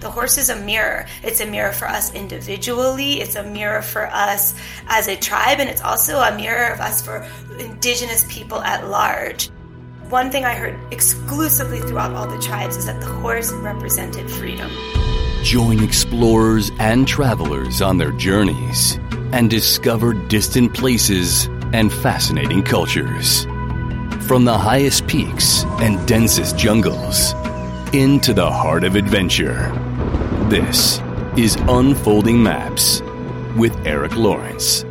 The horse is a mirror. It's a mirror for us individually, it's a mirror for us as a tribe, and it's also a mirror of us for indigenous people at large. One thing I heard exclusively throughout all the tribes is that the horse represented freedom. Join explorers and travelers on their journeys and discover distant places and fascinating cultures. From the highest peaks and densest jungles into the heart of adventure. This is Unfolding Maps with Eric Lawrence.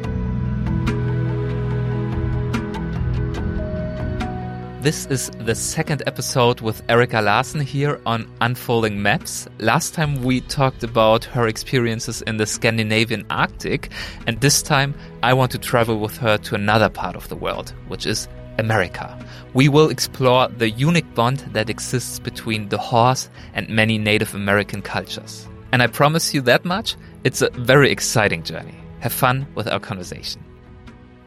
This is the second episode with Erica Larsen here on Unfolding Maps. Last time we talked about her experiences in the Scandinavian Arctic, and this time I want to travel with her to another part of the world, which is America. We will explore the unique bond that exists between the horse and many Native American cultures. And I promise you that much, it's a very exciting journey. Have fun with our conversation.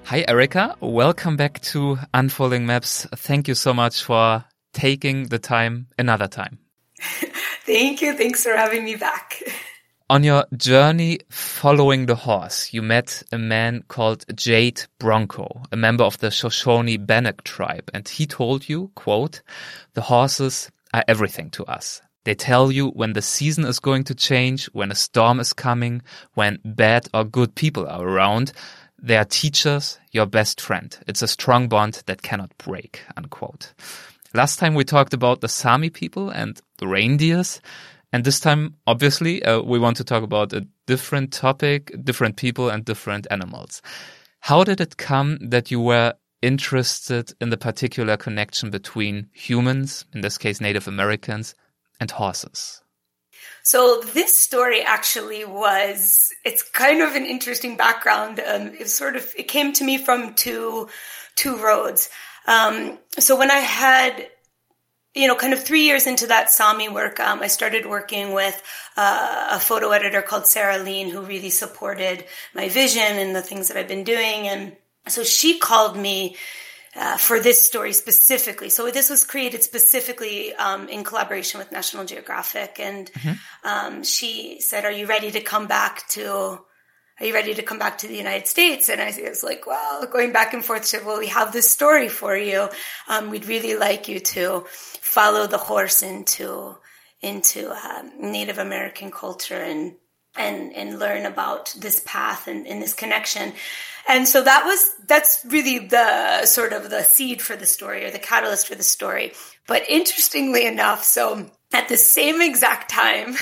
Hi, Erica. Welcome back to Unfolding Maps. Thank you so much for taking the time another time. Thank you. Thanks for having me back. On your journey following the horse, you met a man called Jade Bronco, a member of the Shoshone Bannock tribe, and he told you, quote, the horses are everything to us. They tell you when the season is going to change, when a storm is coming, when bad or good people are around, they are teachers, your best friend. It's a strong bond that cannot break, unquote. Last time we talked about the Sami people and the reindeers. And this time, obviously, uh, we want to talk about a different topic, different people and different animals. How did it come that you were interested in the particular connection between humans, in this case, Native Americans, and horses? So this story actually was, it's kind of an interesting background. Um, it sort of, it came to me from two, two roads. Um, so when I had, you know, kind of three years into that Sami work, um, I started working with uh, a photo editor called Sarah Leen, who really supported my vision and the things that I've been doing. And so she called me uh, for this story specifically. So this was created specifically um, in collaboration with National Geographic, and mm-hmm. um, she said, "Are you ready to come back to?" Are you ready to come back to the United States? And I was like, well, going back and forth, she said, well, we have this story for you. Um, we'd really like you to follow the horse into, into um, Native American culture and, and, and learn about this path and, and this connection. And so that was, that's really the sort of the seed for the story or the catalyst for the story. But interestingly enough, so at the same exact time,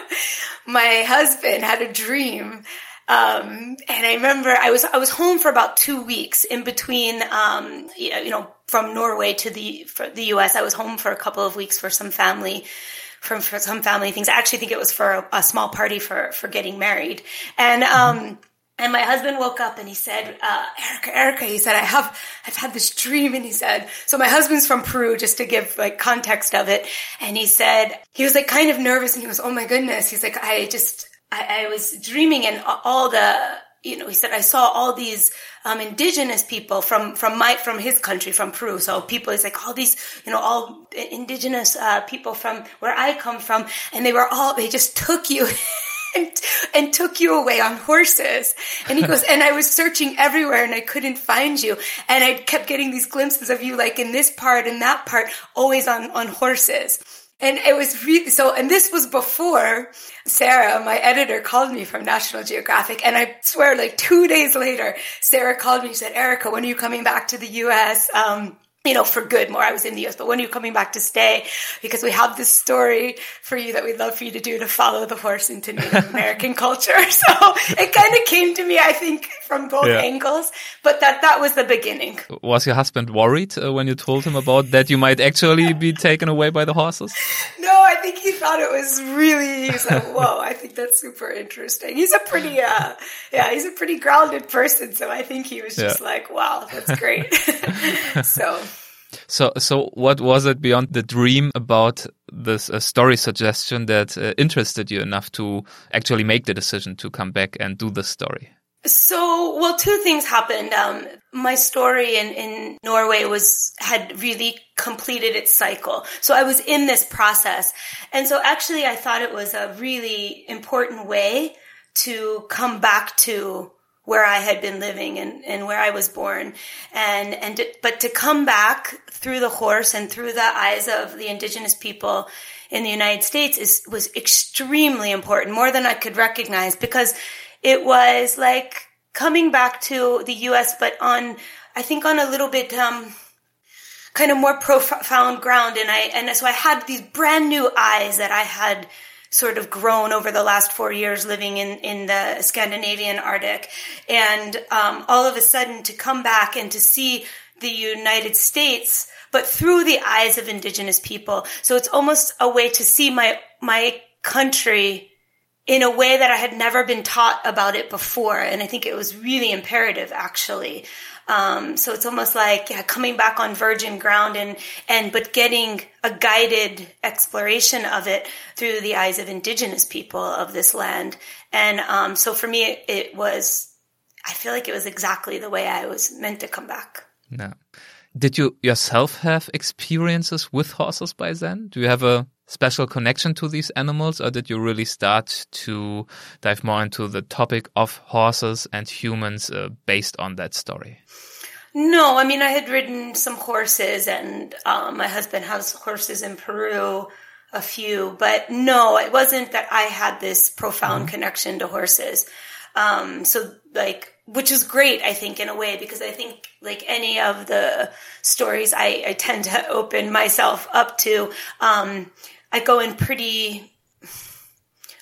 my husband had a dream. Um, and I remember I was, I was home for about two weeks in between, um, you know, from Norway to the, the US. I was home for a couple of weeks for some family from for some family things. I actually think it was for a, a small party for for getting married, and um, and my husband woke up and he said, uh, Erica, Erica, he said, I have, I've had this dream. And he said, so my husband's from Peru, just to give like context of it. And he said, he was like kind of nervous and he was, oh my goodness. He's like, I just, I, I was dreaming and all the, you know, he said, I saw all these, um, indigenous people from, from my, from his country, from Peru. So people, he's like all these, you know, all indigenous, uh, people from where I come from. And they were all, they just took you and, and took you away on horses. And he goes, and I was searching everywhere and I couldn't find you. And I kept getting these glimpses of you like in this part and that part, always on, on horses. And it was really so, and this was before Sarah, my editor, called me from National Geographic. And I swear, like two days later, Sarah called me and said, Erica, when are you coming back to the US? Um, you know, for good more. I was in the US, but when are you coming back to stay? Because we have this story for you that we'd love for you to do to follow the horse into Native American culture. So it kind of came to me, I think, from both yeah. angles, but that, that was the beginning. Was your husband worried uh, when you told him about that you might actually be taken away by the horses? No, I think he thought it was really, he was like, whoa, I think that's super interesting. He's a pretty, uh, yeah, he's a pretty grounded person. So I think he was just yeah. like, wow, that's great. so. So, so what was it beyond the dream about this uh, story suggestion that uh, interested you enough to actually make the decision to come back and do the story? So, well, two things happened. Um, my story in, in Norway was, had really completed its cycle. So I was in this process. And so actually I thought it was a really important way to come back to where I had been living and, and where I was born. And, and, to, but to come back through the horse and through the eyes of the indigenous people in the United States is, was extremely important, more than I could recognize because it was like coming back to the US, but on, I think on a little bit, um, kind of more profound ground. And I, and so I had these brand new eyes that I had, sort of grown over the last four years living in, in the Scandinavian Arctic. And um, all of a sudden to come back and to see the United States, but through the eyes of indigenous people. So it's almost a way to see my, my country in a way that I had never been taught about it before. And I think it was really imperative actually. Um, so it's almost like yeah, coming back on virgin ground and and but getting a guided exploration of it through the eyes of indigenous people of this land. And um, so for me, it, it was I feel like it was exactly the way I was meant to come back. No. Did you yourself have experiences with horses by then? Do you have a special connection to these animals, or did you really start to dive more into the topic of horses and humans uh, based on that story? No, I mean, I had ridden some horses, and um, my husband has horses in Peru, a few, but no, it wasn't that I had this profound mm-hmm. connection to horses. Um, so like, which is great, I think, in a way, because I think like any of the stories I, I tend to open myself up to, um, I go in pretty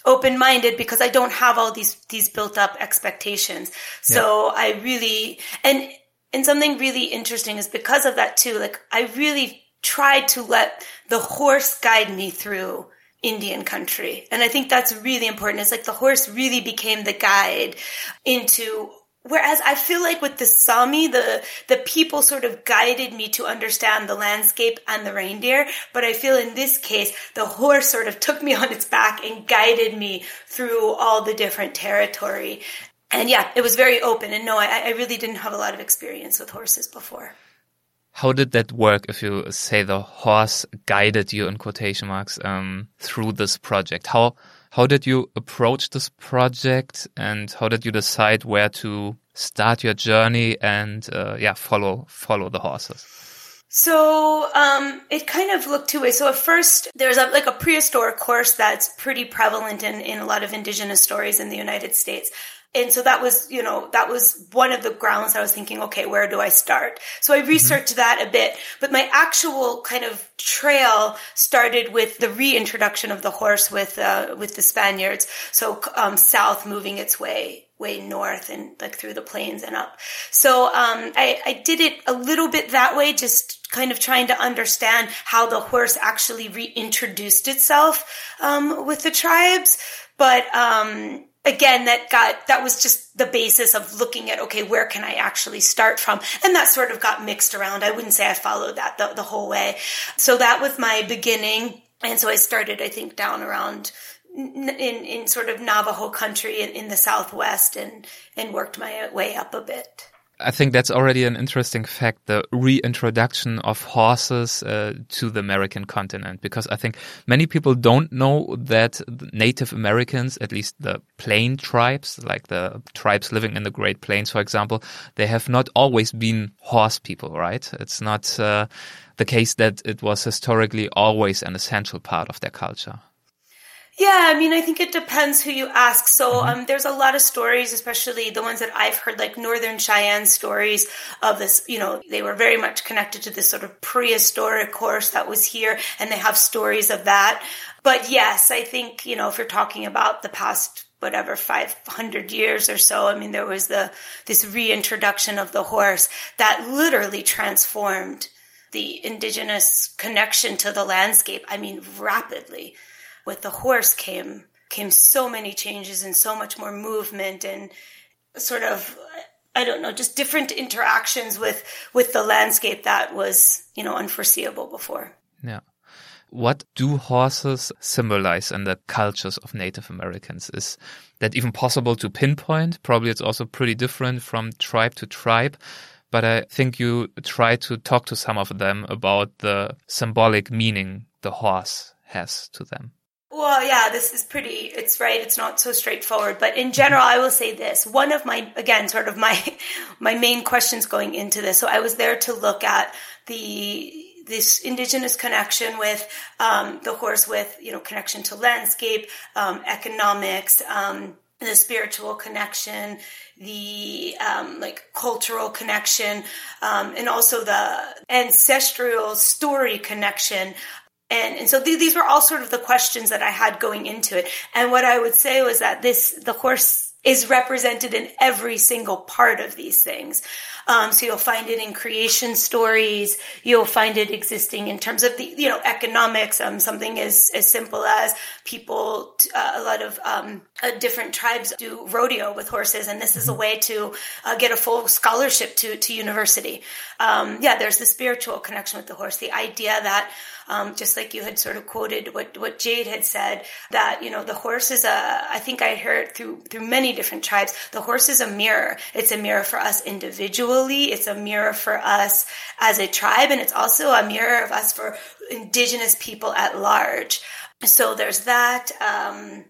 open minded because I don't have all these these built up expectations. So yeah. I really and and something really interesting is because of that too. Like I really tried to let the horse guide me through Indian country. And I think that's really important. It's like the horse really became the guide into Whereas I feel like with the Sami, the, the people sort of guided me to understand the landscape and the reindeer. But I feel in this case, the horse sort of took me on its back and guided me through all the different territory. And yeah, it was very open. And no, I, I really didn't have a lot of experience with horses before. How did that work if you say the horse guided you in quotation marks um, through this project? How how did you approach this project and how did you decide where to start your journey and uh, yeah, follow follow the horses? So um, it kind of looked two ways. So at first, there's a, like a prehistoric course that's pretty prevalent in, in a lot of indigenous stories in the United States and so that was, you know, that was one of the grounds I was thinking, okay, where do I start? So I mm-hmm. researched mm-hmm. that a bit, but my actual kind of trail started with the reintroduction of the horse with, uh, with the Spaniards. So, um, south moving its way way north and like through the plains and up. So um, I, I did it a little bit that way, just kind of trying to understand how the horse actually reintroduced itself um, with the tribes. But um, again, that got, that was just the basis of looking at, okay, where can I actually start from? And that sort of got mixed around. I wouldn't say I followed that the, the whole way. So that was my beginning. And so I started, I think, down around in, in sort of Navajo country in, in the Southwest and, and worked my way up a bit. I think that's already an interesting fact, the reintroduction of horses uh, to the American continent, because I think many people don't know that Native Americans, at least the plain tribes, like the tribes living in the Great Plains, for example, they have not always been horse people, right? It's not uh, the case that it was historically always an essential part of their culture. Yeah, I mean, I think it depends who you ask. So, mm-hmm. um, there's a lot of stories, especially the ones that I've heard, like Northern Cheyenne stories of this, you know, they were very much connected to this sort of prehistoric horse that was here, and they have stories of that. But yes, I think, you know, if you're talking about the past whatever 500 years or so i mean there was the this reintroduction of the horse that literally transformed the indigenous connection to the landscape i mean rapidly with the horse came came so many changes and so much more movement and sort of I don't know, just different interactions with with the landscape that was, you know, unforeseeable before. Yeah. What do horses symbolize in the cultures of Native Americans? Is that even possible to pinpoint? Probably it's also pretty different from tribe to tribe. But I think you try to talk to some of them about the symbolic meaning the horse has to them. Well, yeah, this is pretty, it's right. It's not so straightforward, but in general, I will say this. One of my, again, sort of my, my main questions going into this. So I was there to look at the, this indigenous connection with um, the horse, with you know connection to landscape, um, economics, um, the spiritual connection, the um, like cultural connection, um, and also the ancestral story connection and, and so th- these were all sort of the questions that I had going into it. And what I would say was that this, the horse is represented in every single part of these things. Um, so you'll find it in creation stories. You'll find it existing in terms of the, you know, economics. Um, something as, as simple as people, uh, a lot of, um, uh, different tribes do rodeo with horses. And this is a mm-hmm. way to uh, get a full scholarship to, to university. Um, yeah, there's the spiritual connection with the horse. The idea that, um, just like you had sort of quoted what, what Jade had said, that, you know, the horse is a, I think I heard through, through many different tribes, the horse is a mirror. It's a mirror for us individually. It's a mirror for us as a tribe. And it's also a mirror of us for indigenous people at large. So there's that. Um,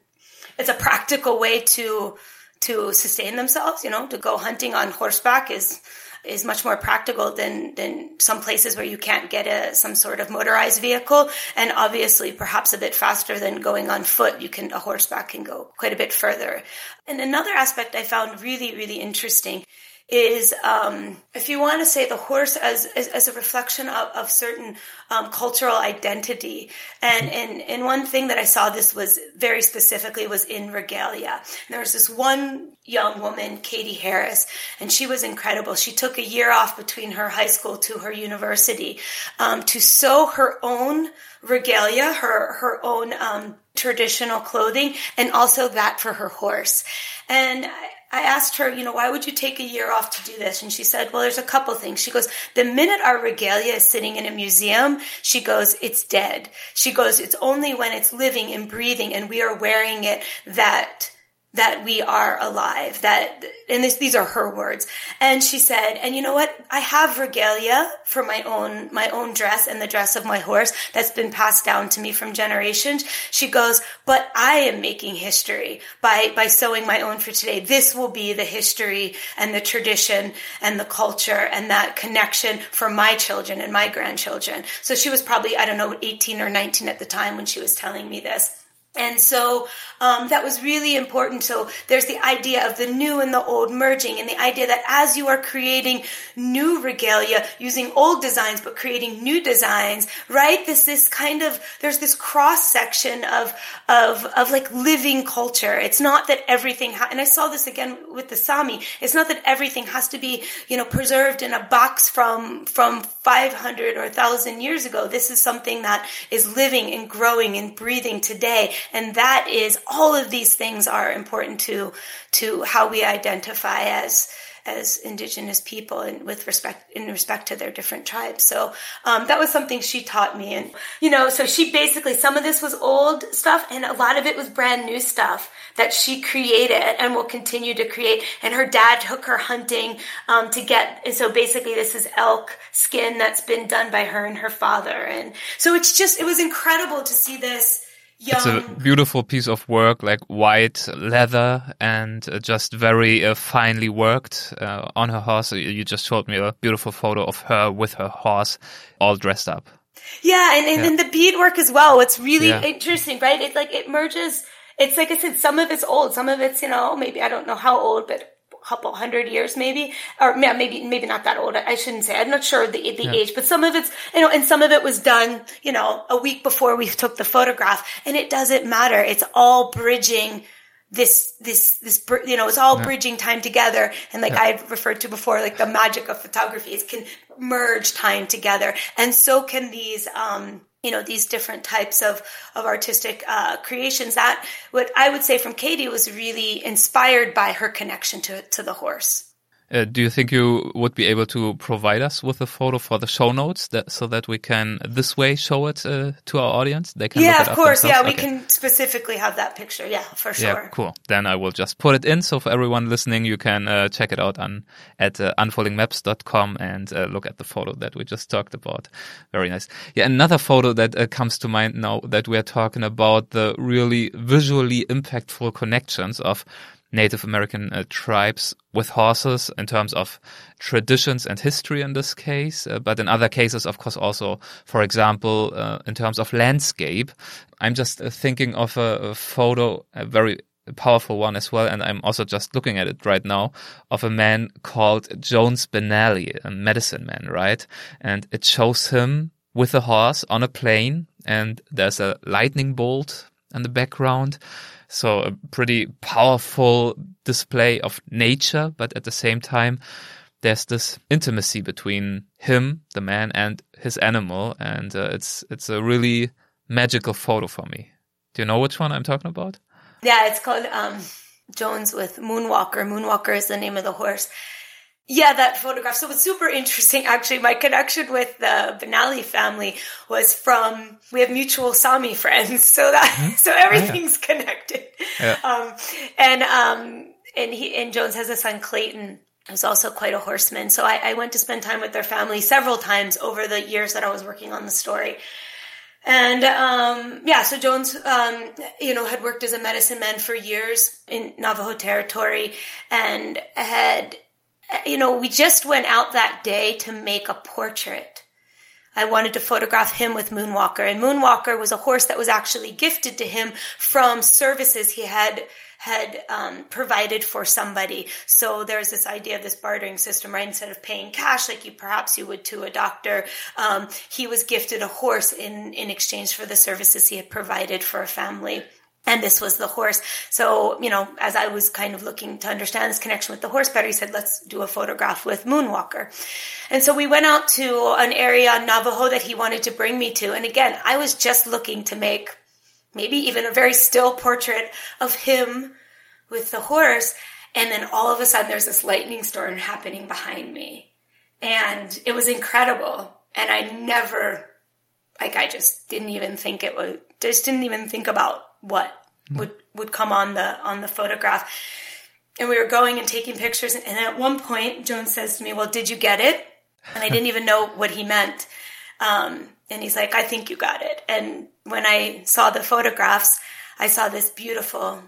it's a practical way to, to sustain themselves, you know, to go hunting on horseback is, is much more practical than than some places where you can't get a some sort of motorized vehicle. And obviously perhaps a bit faster than going on foot you can a horseback can go quite a bit further. And another aspect i found really really interesting is um, if you want to say the horse as as, as a reflection of, of certain um, cultural identity. And, and and one thing that I saw this was very specifically was in regalia. And there was this one young woman, Katie Harris, and she was incredible. She took a year off between her high school to her university um, to sew her own regalia, her her own um, traditional clothing, and also that for her horse. And I asked her, you know, why would you take a year off to do this? And she said, well, there's a couple things. She goes, the minute our regalia is sitting in a museum, she goes, it's dead. She goes, it's only when it's living and breathing and we are wearing it that that we are alive that and this, these are her words. And she said and you know what? I have regalia for my own my own dress and the dress of my horse that's been passed down to me from generations. She goes but i am making history by by sewing my own for today. This will be the history and the tradition and the culture and that connection for my children and my grandchildren. So she was probably i don't know 18 or 19 at the time when she was telling me this and so um, that was really important. So there's the idea of the new and the old merging, and the idea that as you are creating new regalia using old designs but creating new designs, right? This this kind of there's this cross section of of of like living culture. It's not that everything, ha- and I saw this again with the Sami. It's not that everything has to be you know preserved in a box from from 500 or 1,000 years ago. This is something that is living and growing and breathing today and that is all of these things are important to to how we identify as as indigenous people and with respect in respect to their different tribes. So um, that was something she taught me. And you know so she basically some of this was old stuff and a lot of it was brand new stuff that she created and will continue to create. And her dad took her hunting um, to get and so basically this is elk skin that's been done by her and her father. And so it's just it was incredible to see this Young. It's a beautiful piece of work, like white leather and uh, just very uh, finely worked uh, on her horse. You just showed me a beautiful photo of her with her horse all dressed up. Yeah, and, and, yeah. and the beadwork as well. It's really yeah. interesting, right? It like it merges. It's like I said, some of it's old, some of it's you know maybe I don't know how old, but couple hundred years maybe or yeah, maybe maybe not that old I shouldn't say I'm not sure the the yeah. age but some of it's you know and some of it was done you know a week before we took the photograph and it doesn't matter it's all bridging this this this you know it's all yeah. bridging time together and like yeah. i referred to before like the magic of photography is can merge time together. And so can these um you know these different types of of artistic uh, creations that what i would say from katie was really inspired by her connection to to the horse Uh, do you think you would be able to provide us with a photo for the show notes that, so that we can this way show it uh, to our audience? They can yeah, of course. Yeah, we can specifically have that picture. Yeah, for sure. Yeah, cool. Then I will just put it in. So for everyone listening, you can uh, check it out on at uh, unfoldingmaps.com and uh, look at the photo that we just talked about. Very nice. Yeah, another photo that uh, comes to mind now that we are talking about the really visually impactful connections of Native American uh, tribes with horses in terms of traditions and history in this case, uh, but in other cases, of course, also, for example, uh, in terms of landscape. I'm just uh, thinking of a, a, photo, a very powerful one as well, and I'm also just looking at it right now, of a man called Jones Benally, a medicine man, right? And it shows him with a horse on a plain, and there's a lightning bolt in the background so a pretty powerful display of nature, but at the same time, there's this intimacy between him, the man, and his animal, and uh, it's it's a really magical photo for me. Do you know which one I'm talking about? Yeah, it's called um, Jones with Moonwalker. Moonwalker is the name of the horse. Yeah, that photograph. So it's super interesting. Actually, my connection with the Benally family was from, we have mutual Sami friends. So that, mm-hmm. so everything's oh, yeah. connected. Yeah. Um, and, um, and he, and Jones has a son, Clayton, who's also quite a horseman. So I, I went to spend time with their family several times over the years that I was working on the story. And um, yeah, so Jones, um, you know, had worked as a medicine man for years in Navajo territory and had you know, we just went out that day to make a portrait. I wanted to photograph him with Moonwalker, and Moonwalker was a horse that was actually gifted to him from services he had had um, provided for somebody. So there's this idea of this bartering system, right? Instead of paying cash like you perhaps you would to a doctor, um, he was gifted a horse in in exchange for the services he had provided for a family and this was the horse. So, you know, as I was kind of looking to understand this connection with the horse better, he said, let's do a photograph with Moonwalker. And so we went out to an area on Navajo that he wanted to bring me to. And again, I was just looking to make maybe even a very still portrait of him with the horse. And then all of a sudden there's this lightning storm happening behind me. And it was incredible. And I never, like, I just didn't even think it was, just didn't even think about what would would come on the on the photograph. And we were going and taking pictures. And at one point, Jones says to me, "Well, did you get it?" And I didn't even know what he meant. Um, and he's like, "I think you got it." And when I saw the photographs, I saw this beautiful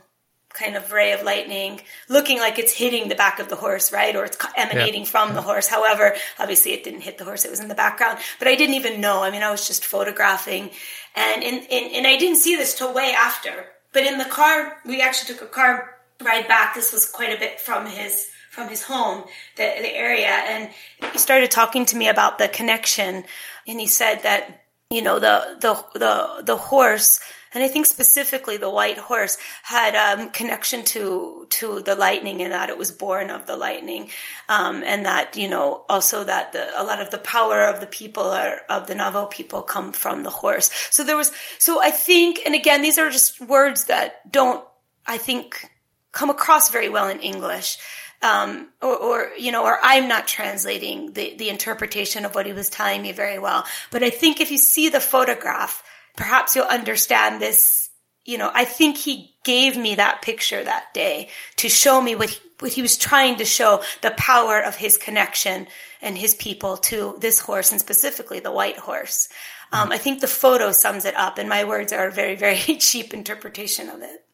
kind of ray of lightning looking like it's hitting the back of the horse, right? Or it's emanating yeah. from the horse. However, obviously it didn't hit the horse. It was in the background, but I didn't even know. I mean, I was just photographing and in, in, and I didn't see this till way after, but in the car, we actually took a car ride back. This was quite a bit from his, from his home, the, the area. And he started talking to me about the connection. And he said that, you know, the, the, the, the horse, and I think specifically the white horse had um, connection to to the lightning, and that it was born of the lightning, um, and that you know also that the, a lot of the power of the people are, of the Navajo people come from the horse. So there was so I think, and again, these are just words that don't I think come across very well in English. Um, or, or, you know, or I'm not translating the, the interpretation of what he was telling me very well. But I think if you see the photograph, perhaps you'll understand this. You know, I think he gave me that picture that day to show me what he, what he was trying to show the power of his connection and his people to this horse and specifically the white horse. Um, I think the photo sums it up, and my words are a very, very cheap interpretation of it.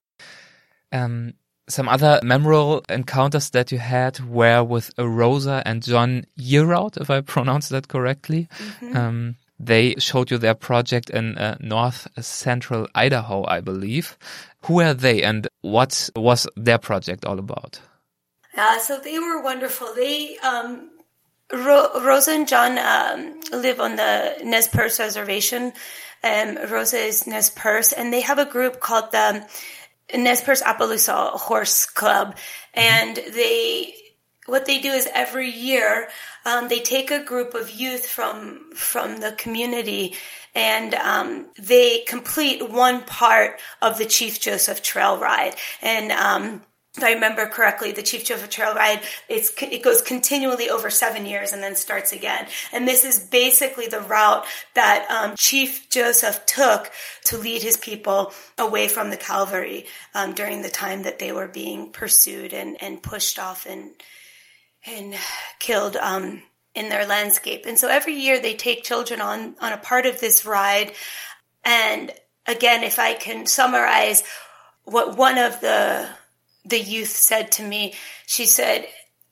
Um, some other memorable encounters that you had were with Rosa and John Yearout, if I pronounce that correctly. Mm -hmm. um, they showed you their project in uh, north central Idaho, I believe. Who are they and what was their project all about? Uh, so they were wonderful. They, um, Ro- Rosa and John um, live on the Nez Perce Reservation. Um, Rosa is Nez Perce, and they have a group called the Nez Perce Appaloosa Horse Club, and they what they do is every year um, they take a group of youth from from the community and um, they complete one part of the Chief Joseph Trail ride. And um, if I remember correctly, the Chief Joseph Trail ride, it goes continually over seven years and then starts again. And this is basically the route that um, Chief Joseph took to lead his people away from the Calvary um, during the time that they were being pursued and, and pushed off and and killed um, in their landscape. And so every year they take children on on a part of this ride. And again, if I can summarize what one of the the youth said to me. She said,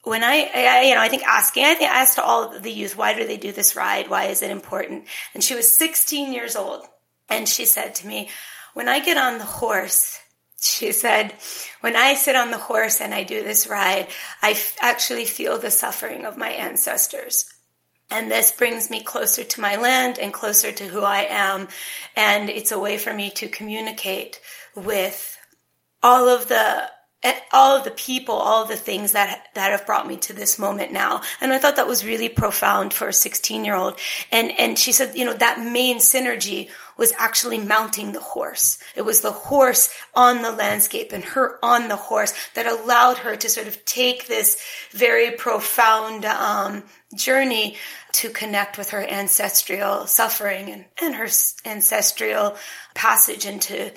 when I, I, you know, I think asking, I think I asked all the youth, why do they do this ride? Why is it important? And she was 16 years old. And she said to me, when I get on the horse, she said, when I sit on the horse and I do this ride, I f- actually feel the suffering of my ancestors. And this brings me closer to my land and closer to who I am. And it's a way for me to communicate with all of the all of the people, all of the things that that have brought me to this moment now. And I thought that was really profound for a 16 year old. And and she said, you know, that main synergy was actually mounting the horse. It was the horse on the landscape and her on the horse that allowed her to sort of take this very profound um, journey to connect with her ancestral suffering and, and her ancestral passage into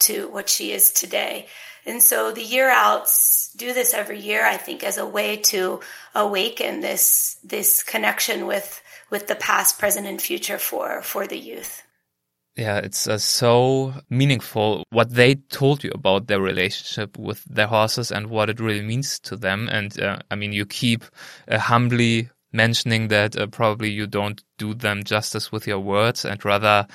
to what she is today. And so the Yearouts do this every year, I think, as a way to awaken this, this connection with, with the past, present, and future for, for the youth. Yeah, it's uh, so meaningful what they told you about their relationship with their horses and what it really means to them. And uh, I mean, you keep uh, humbly mentioning that uh, probably you don't do them justice with your words and rather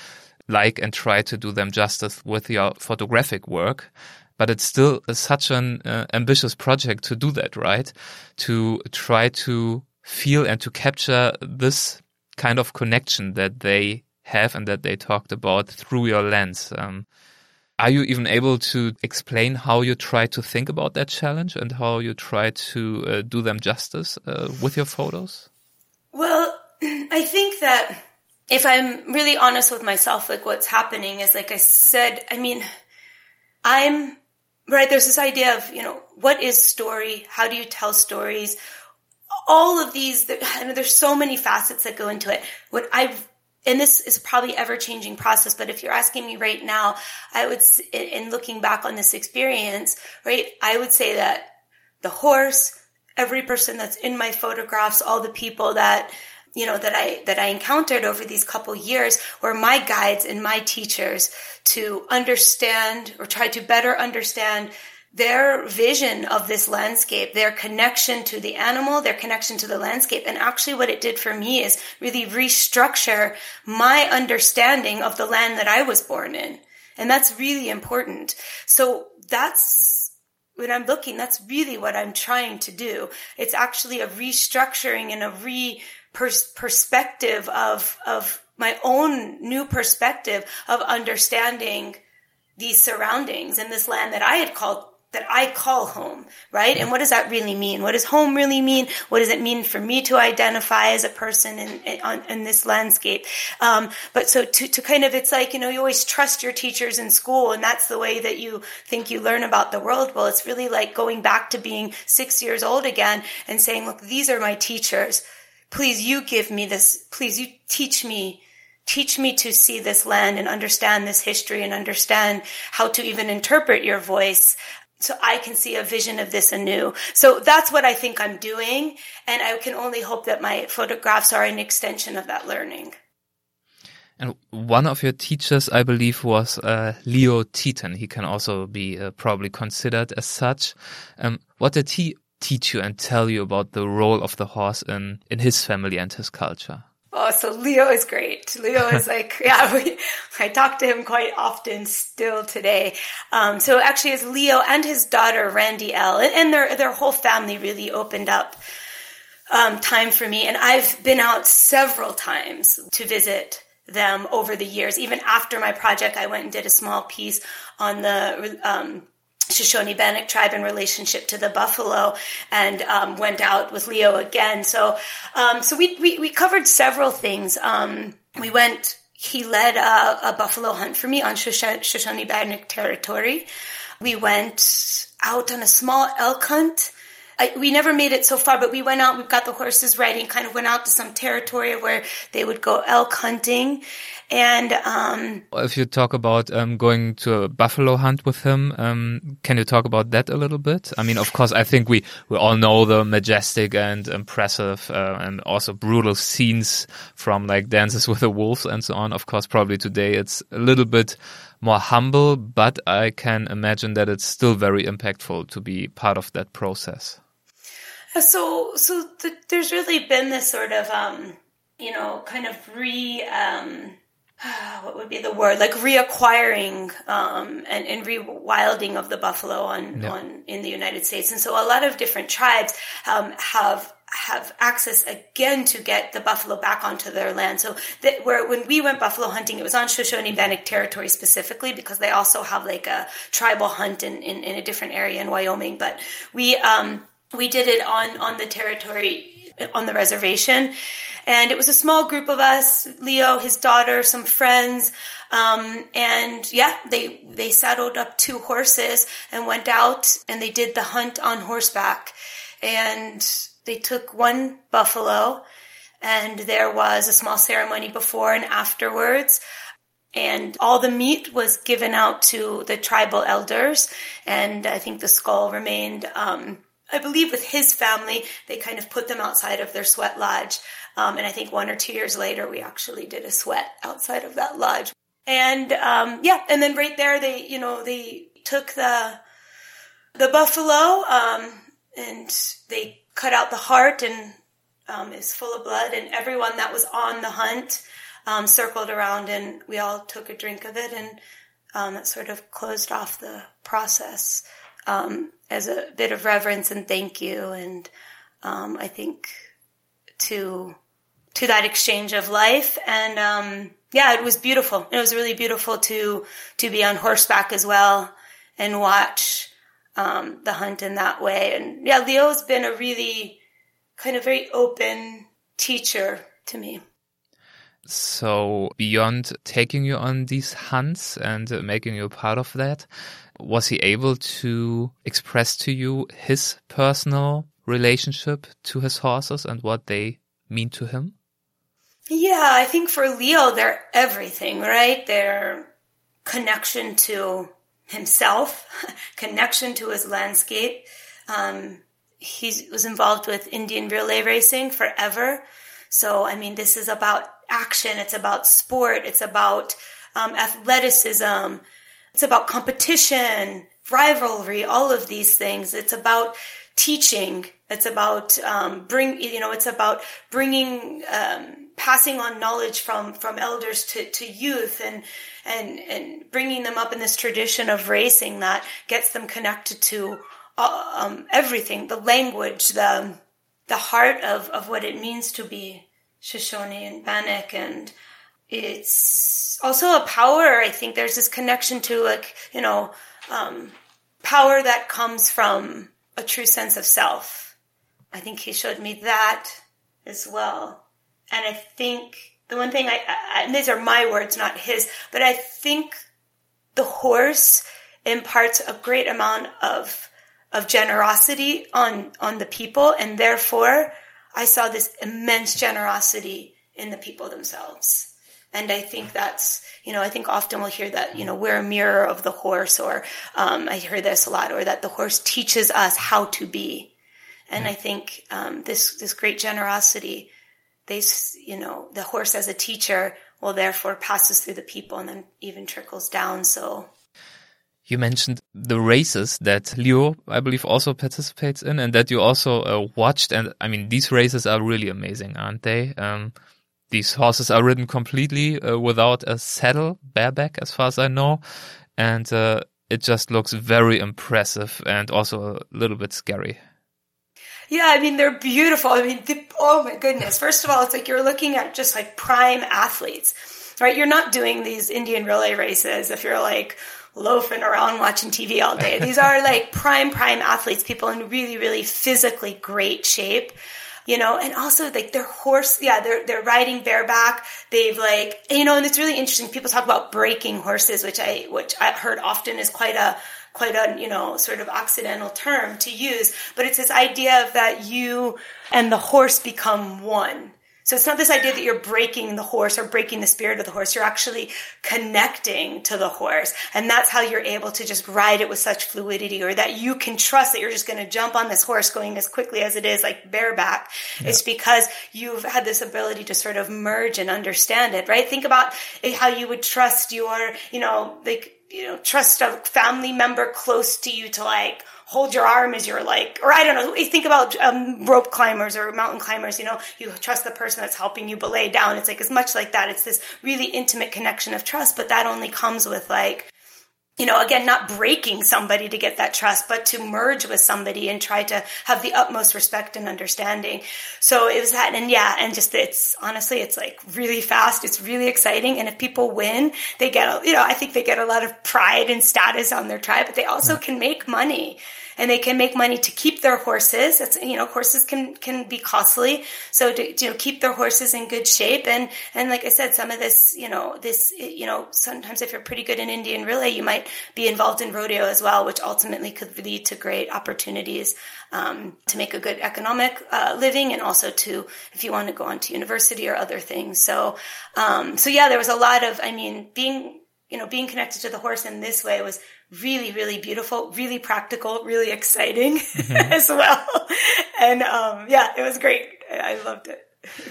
like and try to do them justice with your photographic work but it's still such an uh, ambitious project to do that, right? To try to feel and to capture this kind of connection that they have and that they talked about through your lens. Um, are you even able to explain how you try to think about that challenge and how you try to uh, do them justice uh, with your photos? Well, I think that if I'm really honest with myself, like what's happening is, like I said, I mean, I'm right? There's this idea of, you know, what is story? How do you tell stories? All of these, I mean, there's so many facets that go into it. What I've, and this is probably ever changing process, but if you're asking me right now, I would, in looking back on this experience, right, I would say that the horse, every person that's in my photographs, all the people that, you know, that I, that I encountered over these couple years were my guides and my teachers to understand or try to better understand their vision of this landscape, their connection to the animal, their connection to the landscape. And actually what it did for me is really restructure my understanding of the land that I was born in. And that's really important. So that's when I'm looking, that's really what I'm trying to do. It's actually a restructuring and a re perspective of, of my own new perspective of understanding these surroundings and this land that I had called that I call home, right? And what does that really mean? What does home really mean? What does it mean for me to identify as a person in, in, in this landscape? Um, but so to, to kind of, it's like, you know, you always trust your teachers in school and that's the way that you think you learn about the world. Well, it's really like going back to being six years old again and saying, look, these are my teachers please you give me this, please you teach me, teach me to see this land and understand this history and understand how to even interpret your voice so I can see a vision of this anew. So that's what I think I'm doing. And I can only hope that my photographs are an extension of that learning. And one of your teachers, I believe, was uh, Leo Teton. He can also be uh, probably considered as such. Um, what did he teach you and tell you about the role of the horse in, in his family and his culture? Oh, so Leo is great. Leo is like, yeah, we, I talk to him quite often still today. Um, so actually it's Leo and his daughter, Randy'L, and their, their whole family really opened up, um, time for me. And I've been out several times to visit them over the years. Even after my project, I went and did a small piece on the, um, Shoshone Bannock tribe in relationship to the buffalo and um, went out with Leo again. So, um, so we, we, we, covered several things. Um, we went, he led a, a, buffalo hunt for me on Shoshone Bannock territory. We went out on a small elk hunt. I, we never made it so far, but we went out, we got the horses ready and kind of went out to some territory where they would go elk hunting. And, um, if you talk about, um, going to a buffalo hunt with him, um, can you talk about that a little bit? I mean, of course, I think we, we all know the majestic and impressive, uh, and also brutal scenes from like dances with the wolves and so on. Of course, probably today it's a little bit more humble, but I can imagine that it's still very impactful to be part of that process. So, so th- there's really been this sort of, um, you know, kind of re, um, what would be the word like reacquiring um, and, and rewilding of the buffalo on, yeah. on in the United States, and so a lot of different tribes um, have have access again to get the buffalo back onto their land. So that where when we went buffalo hunting, it was on Shoshone Bannock territory specifically because they also have like a tribal hunt in, in, in a different area in Wyoming. But we um, we did it on on the territory on the reservation. And it was a small group of us, Leo, his daughter, some friends. Um, and yeah, they, they saddled up two horses and went out and they did the hunt on horseback. And they took one buffalo and there was a small ceremony before and afterwards and all the meat was given out to the tribal elders and i think the skull remained um, I believe with his family, they kind of put them outside of their sweat lodge. Um, and I think one or two years later, we actually did a sweat outside of that lodge. And um, yeah, and then right there, they you know they took the the buffalo um, and they cut out the heart and um, is full of blood. And everyone that was on the hunt um, circled around, and we all took a drink of it, and um, it sort of closed off the process um, as a bit of reverence and thank you. And um, I think to to that exchange of life. And um, yeah, it was beautiful. It was really beautiful to to be on horseback as well and watch um, the hunt in that way. And yeah, Leo's been a really kind of very open teacher to me. So beyond taking you on these hunts and making you a part of that, was he able to express to you his personal relationship to his horses and what they mean to him? Yeah, I think for Leo, they're everything, right? Their connection to himself, connection to his landscape. Um, he was involved with Indian relay racing forever. So, I mean, this is about action. It's about sport. It's about um, athleticism. It's about competition, rivalry, all of these things. It's about teaching. It's about um, bring you know. It's about bringing um, passing on knowledge from from elders to to youth and and and bringing them up in this tradition of racing that gets them connected to uh, um, everything, the language, the the heart of of what it means to be Shoshone and Bannock and it's also a power. I think there's this connection to like, you know, um, power that comes from a true sense of self. I think he showed me that as well. And I think the one thing I, I and these are my words, not his, but I think the horse imparts a great amount of of generosity on on the people and therefore I saw this immense generosity in the people themselves. And I think that's, you know, I think often we'll hear that, you know, we're a mirror of the horse, or um, I hear this a lot, or that the horse teaches us how to be. And I think um, this this great generosity, they, you know, the horse as a teacher will therefore passes through the people and then even trickles down. So you mentioned the races that Leo, I believe, also participates in, and that you also uh, watched. And I mean, these races are really amazing, aren't they? Um, these horses are ridden completely uh, without a saddle, bareback, as far as I know, and uh, it just looks very impressive and also a little bit scary. Yeah, I mean they're beautiful. I mean, they, oh my goodness! First of all, it's like you're looking at just like prime athletes, right? You're not doing these Indian relay races if you're like loafing around watching TV all day. These are like prime prime athletes, people in really really physically great shape you know, and also like their horse, yeah, they're, they're riding bareback. They've like, you know, and it's really interesting. People talk about breaking horses, which I, which I heard often is quite a, quite a, you know, sort of Occidental term to use, but it's this idea of that you and the horse become one. So it's not this idea that you're breaking the horse or breaking the spirit of the horse. You're actually connecting to the horse. And that's how you're able to just ride it with such fluidity or that you can trust that you're just going to jump on this horse going as quickly as it is, like bareback. Yeah. It's because you've had this ability to sort of merge and understand it, right? Think about how you would trust your, you know, like, you know, trust a family member close to you to like, hold your arm as you're like, or I don't know, think about um, rope climbers or mountain climbers, you know, you trust the person that's helping you belay down. It's like as much like that. It's this really intimate connection of trust, but that only comes with like you know, again, not breaking somebody to get that trust, but to merge with somebody and try to have the utmost respect and understanding. So it was that. And yeah, and just it's honestly, it's like really fast. It's really exciting. And if people win, they get, you know, I think they get a lot of pride and status on their tribe, but they also can make money and they can make money to keep their horses. You know, horses can, can be costly. So to, you know, keep their horses in good shape. And, and like I said, some of this, you know, this, you know, sometimes if you're pretty good in Indian relay, you might be involved in rodeo as well, which ultimately could lead to great opportunities um, to make a good economic uh, living and also to if you want to go on to university or other things. So, um, so yeah, there was a lot of, I mean, being, you know, being connected to the horse in this way was really, really beautiful, really practical, really exciting mm-hmm. as well. And um, yeah, it was great. I loved it.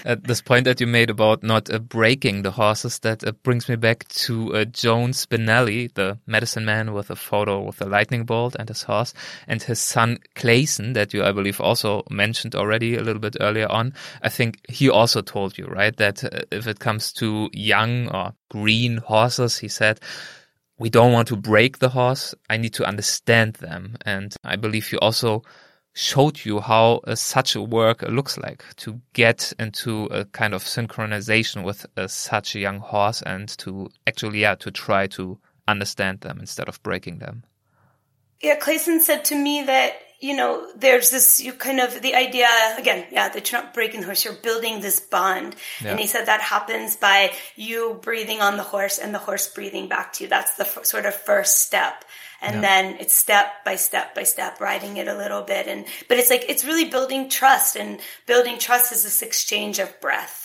At this point that you made about not uh, breaking the horses, that uh, brings me back to uh, Joan Spinelli, the medicine man with a photo with a lightning bolt and his horse, and his son Clayson, that you, I believe, also mentioned already a little bit earlier on. I think he also told you, right, that uh, if it comes to young or green horses, he said, we don't want to break the horse. I need to understand them. And I believe you also showed you how uh, such a work looks like to get into a kind of synchronization with uh, such a young horse and to actually, yeah, to try to understand them instead of breaking them. Yeah, Clayson said to me that you know, there's this, you kind of, the idea, again, yeah, that you're not breaking the horse, you're building this bond. Yeah. And he said that happens by you breathing on the horse and the horse breathing back to you. That's the f- sort of first step. And yeah. then it's step by step by step, riding it a little bit. And, but it's like, it's really building trust and building trust is this exchange of breath.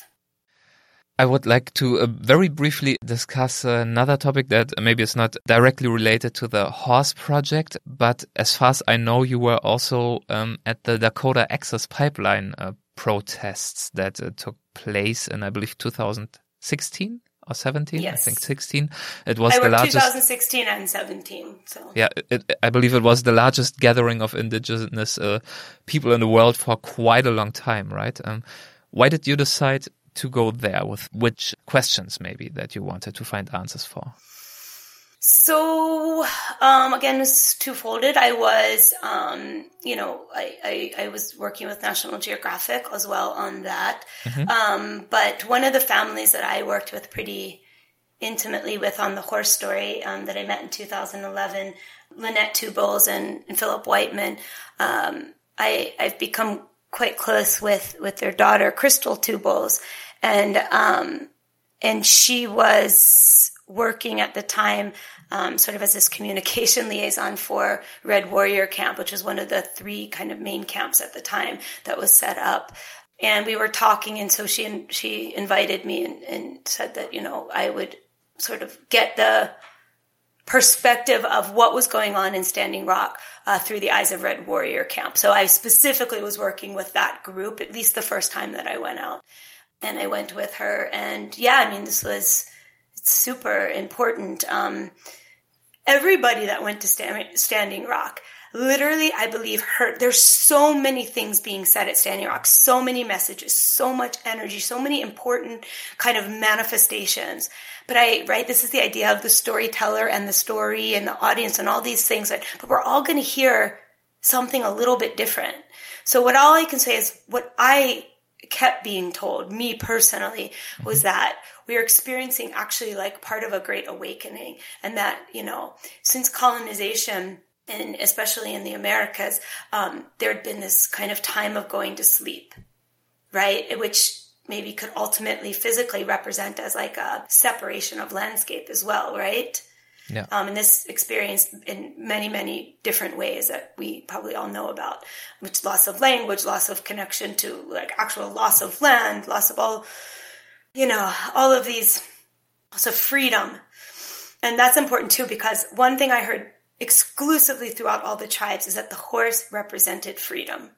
I would like to uh, very briefly discuss another topic that maybe is not directly related to the horse project, but as far as I know, you were also um, at the Dakota Access Pipeline uh, protests that uh, took place in, I believe, 2016 or 17 yes. i think 16 it was the largest 2016 and 17 so. Yeah it, i believe it was the largest gathering of indigenous uh, people in the world for quite a long time right? Um, why did you decide to go there with which questions maybe that you wanted to find answers for? So, um, again, it's twofolded. I was, um, you know, I, I, I, was working with National Geographic as well on that. Mm-hmm. Um, but one of the families that I worked with pretty intimately with on the horse story, um, that I met in 2011, Lynette Two Bulls and, and Philip Whiteman, um, I, I've become quite close with with their daughter Krystal Two Bulls, and um, and she was working at the time um, sort of as this communication liaison for Red Warrior Camp, which was one of the three kind of main camps at the time that was set up. And we were talking, and so she she invited me and, and said that you know I would sort of get the perspective of what was going on in Standing Rock uh, through the eyes of Red Warrior Camp. So I specifically was working with that group, at least the first time that I went out. And I went with her. And yeah, I mean, this was super important. Um, everybody that went to Standing Rock, literally, I believe hurt. there's so many things being said at Standing Rock, so many messages, so much energy, so many important kind of manifestations but I, right, this is the idea of the storyteller and the story and the audience and all these things, but, but we're all going to hear something a little bit different. So what all I can say is what I kept being told, me personally, was mm-hmm. that we are experiencing actually like part of a great awakening and that, you know, since colonization, and especially in the Americas, um, there had been this kind of time of going to sleep, right? Which maybe could ultimately physically represent as like a separation of landscape as well, right? Yeah. Um, and this experience in many, many different ways that we probably all know about, which loss of language, loss of connection to like actual loss of land, loss of all, you know, all of these, loss of freedom. And that's important too, because one thing I heard exclusively throughout all the tribes is that the horse represented freedom.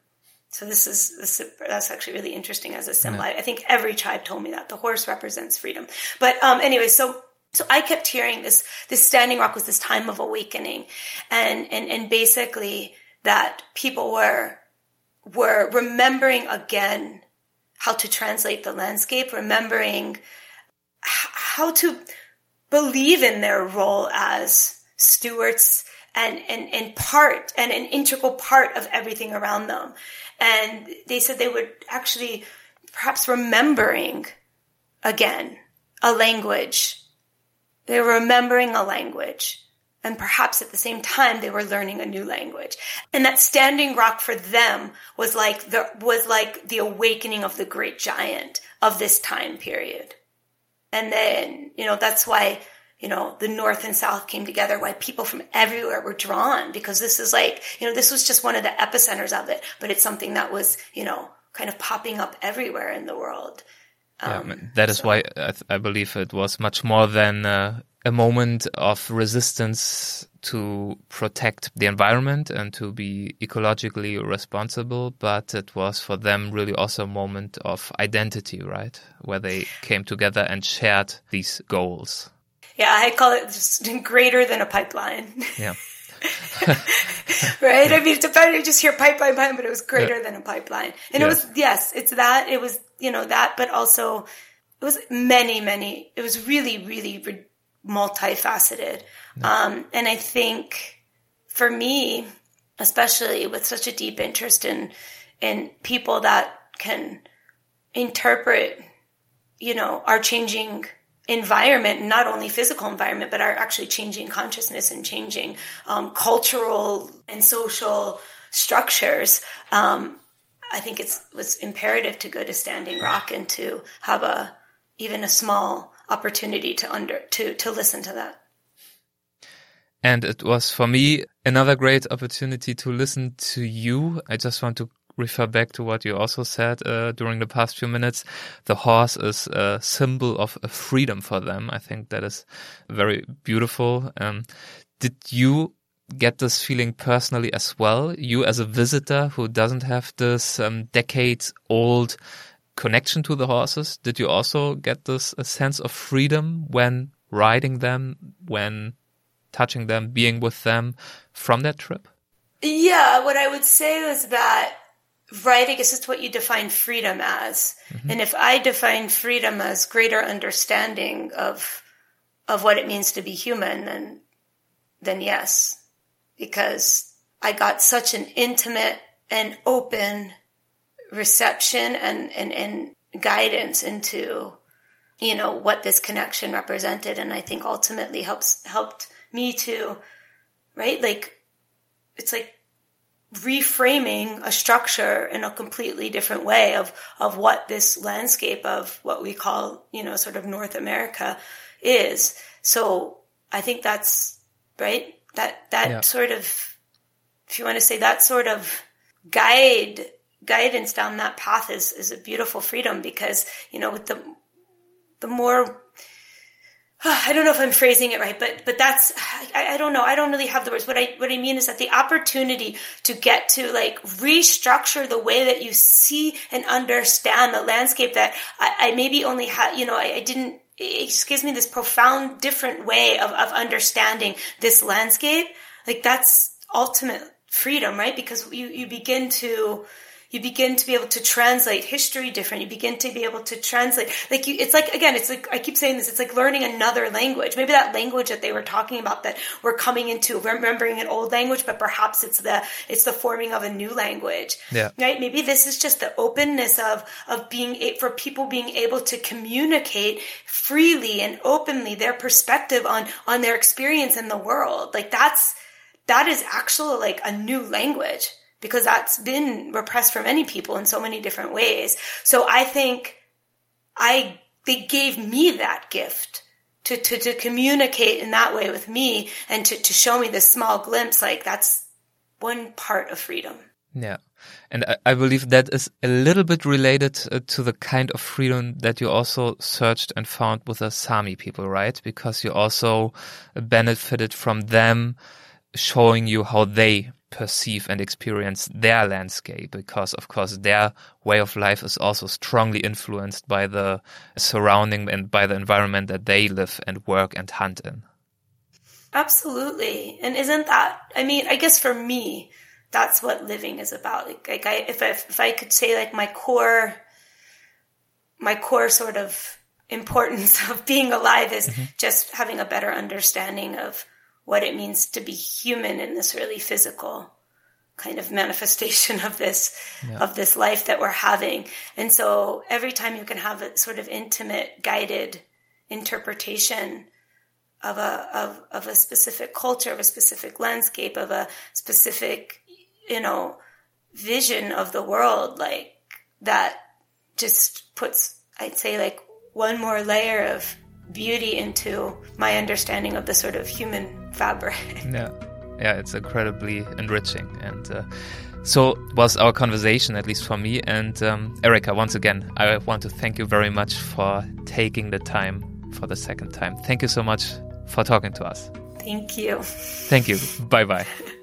So this is this, that's actually really interesting as a symbol. Yeah. I think every tribe told me that the horse represents freedom. But um, anyway, so so I kept hearing this, this standing rock was this time of awakening and, and, and basically that people were, were remembering again how to translate the landscape, remembering how to believe in their role as stewards and, and, and part and an integral part of everything around them. And they said they would actually perhaps remembering again a language they were remembering a language. And perhaps at the same time, they were learning a new language. And that standing rock for them was like the, was like the awakening of the great giant of this time period. And then, you know, that's why, you know, the North and South came together, why people from everywhere were drawn, because this is like, you know, this was just one of the epicenters of it, but it's something that was, you know, kind of popping up everywhere in the world. Um, yeah, that is so. why I, I, believe it was much more than uh, a moment of resistance to protect the environment and to be ecologically responsible, but it was for them really also a moment of identity, right? Where they came together and shared these goals. Yeah, I call it just greater than a pipeline. Yeah. right? I mean, it's better to just hear pipeline, pipeline, but it was greater yeah. than a pipeline. And yeah. it was, yes, it's that. It was, you know, that, but also it was many, many, it was really, really multifaceted. Yeah. Um, and I think for me, especially with such a deep interest in, in people that can interpret, you know, our changing environment, not only physical environment, but our actually changing consciousness and changing um, cultural and social structures. Um, I think it's was imperative to go to Standing Rock and to have a even a small opportunity to under to to listen to that. And it was for me another great opportunity to listen to you. I just want to refer back to what you also said uh, during the past few minutes. The horse is a symbol of freedom for them. I think that is very beautiful. Um, did you get this feeling personally as well? You as a visitor who doesn't have this um, decades old connection to the horses, did you also get this a sense of freedom when riding them, when touching them, being with them from that trip? Yeah, what I would say is that right, I guess it's what you define freedom as. Mm-hmm. And if I define freedom as greater understanding of of what it means to be human, then then yes. Because I got such an intimate and open reception and, and, and guidance into, you know, what this connection represented. And I think ultimately helps, helped me to, right? Like, it's like reframing a structure in a completely different way of of what this landscape of what we call you know sort of North America is. So I think that's right. That that yeah. sort of, if you want to say that sort of guide guidance down that path is is a beautiful freedom because you know with the the more I don't know if I'm phrasing it right, but but that's I, I, don't know. I don't really have the words. What I what I mean is that the opportunity to get to like restructure the way that you see and understand the landscape that I, I maybe only had. You know, I, I didn't. It gives me this profound, different way of of understanding this landscape. Like that's ultimate freedom, right? Because you you begin to you begin to be able to translate history different. You begin to be able to translate, like you, it's like, again, it's like, I keep saying this, it's like learning another language. Maybe that language that they were talking about that we're coming into, remembering an old language, but perhaps it's the, it's the forming of a new language. Yeah. Right? Maybe this is just the openness of, of being, for people being able to communicate freely and openly their perspective on, on their experience in the world. Like that's, that is actually like a new language because that's been repressed for many people in so many different ways. So I think I, they gave me that gift to, to, to communicate in that way with me and to, to show me this small glimpse, like that's one part of freedom. Yeah. And I, I believe that is a little bit related uh, to the kind of freedom that you also searched and found with the Sami people, right? Because you also benefited from them showing you how they perceive and experience their landscape because of course their way of life is also strongly influenced by the surrounding and by the environment that they live and work and hunt in. Absolutely. And isn't that, I mean, I guess for me, that's what living is about. Like, like I, if I, if I could say like my core, my core sort of importance of being alive is mm-hmm. just having a better understanding of what it means to be human in this really physical kind of manifestation of this yeah. of this life that we're having and so every time you can have a sort of intimate guided interpretation of a of, of a specific culture of a specific landscape of a specific you know vision of the world like that just puts i'd say like one more layer of beauty into my understanding of the sort of human fabric yeah yeah it's incredibly enriching and uh, so was our conversation at least for me and um, Erika once again i want to thank you very much for taking the time for the second time thank you so much for talking to us. Thank you. Thank you. Bye bye.